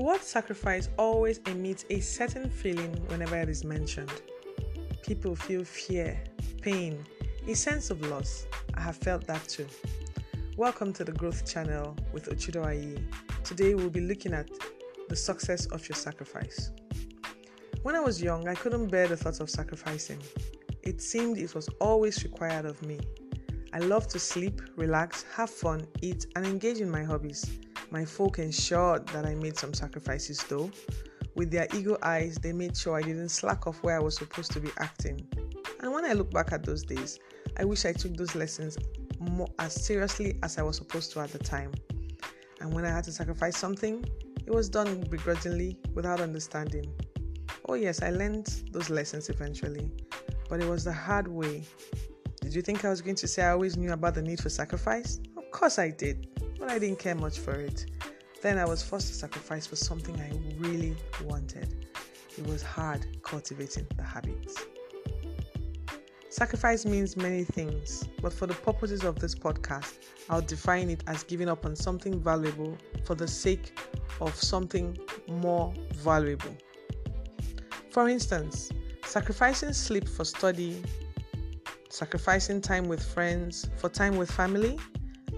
The word sacrifice always emits a certain feeling whenever it is mentioned. People feel fear, pain, a sense of loss. I have felt that too. Welcome to the Growth Channel with Ochido Ayi. Today we'll be looking at the success of your sacrifice. When I was young, I couldn't bear the thought of sacrificing. It seemed it was always required of me. I loved to sleep, relax, have fun, eat, and engage in my hobbies. My folk ensured that I made some sacrifices though. With their eagle eyes, they made sure I didn't slack off where I was supposed to be acting. And when I look back at those days, I wish I took those lessons more as seriously as I was supposed to at the time. And when I had to sacrifice something, it was done begrudgingly without understanding. Oh, yes, I learned those lessons eventually, but it was the hard way. Did you think I was going to say I always knew about the need for sacrifice? Of course I did but I didn't care much for it. Then I was forced to sacrifice for something I really wanted. It was hard cultivating the habits. Sacrifice means many things, but for the purposes of this podcast, I'll define it as giving up on something valuable for the sake of something more valuable. For instance, sacrificing sleep for study, sacrificing time with friends for time with family,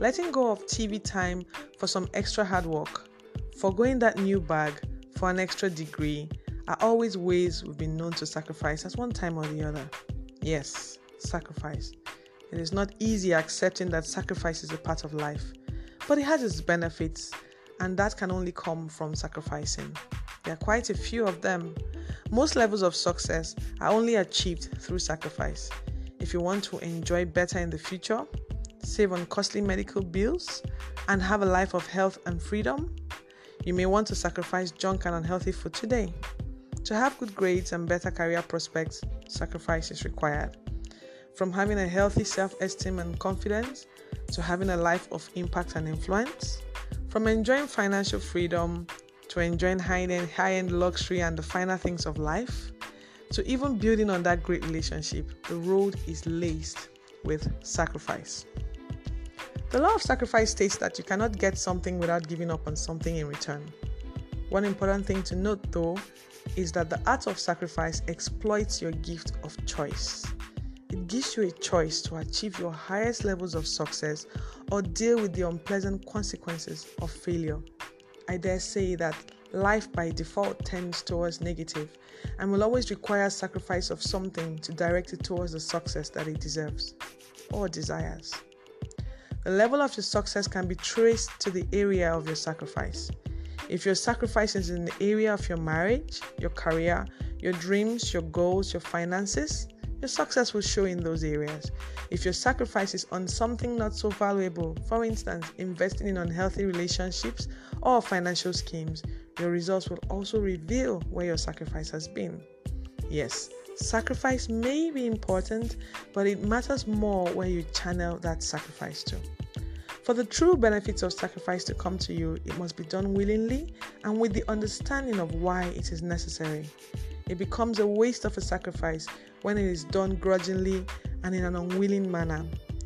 Letting go of TV time for some extra hard work, foregoing that new bag for an extra degree are always ways we've been known to sacrifice at one time or the other. Yes, sacrifice. It is not easy accepting that sacrifice is a part of life, but it has its benefits, and that can only come from sacrificing. There are quite a few of them. Most levels of success are only achieved through sacrifice. If you want to enjoy better in the future, save on costly medical bills, and have a life of health and freedom, you may want to sacrifice junk and unhealthy food today. To have good grades and better career prospects, sacrifice is required. From having a healthy self esteem and confidence to having a life of impact and influence, from enjoying financial freedom to enjoying high end, luxury and the finer things of life, to even building on that great relationship, the road is laced with sacrifice. The law of sacrifice states that you cannot get something without giving up on something in return. One important thing to note, though, is that the art of sacrifice exploits your gift of choice. It gives you a choice to achieve your highest levels of success or deal with the unpleasant consequences of failure. I dare say that life by default tends towards negative and will always require sacrifice of something to direct it towards the success that it deserves or desires. The level of your success can be traced to the area of your sacrifice. If your sacrifice is in the area of your marriage, your career, your dreams, your goals, your finances, your success will show in those areas. If your sacrifice is on something not so valuable, for instance, investing in unhealthy relationships or financial schemes, your results will also reveal where your sacrifice has been. Yes, Sacrifice may be important, but it matters more where you channel that sacrifice to. For the true benefits of sacrifice to come to you, it must be done willingly and with the understanding of why it is necessary. It becomes a waste of a sacrifice when it is done grudgingly and in an unwilling manner.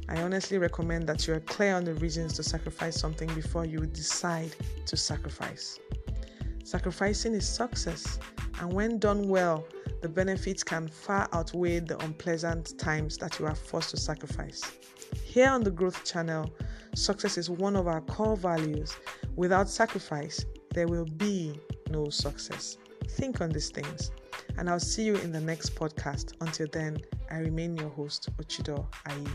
I honestly recommend that you are clear on the reasons to sacrifice something before you decide to sacrifice. Sacrificing is success, and when done well, the benefits can far outweigh the unpleasant times that you are forced to sacrifice. Here on the Growth Channel, success is one of our core values. Without sacrifice, there will be no success. Think on these things, and I'll see you in the next podcast. Until then, I remain your host, Ochido Ayi.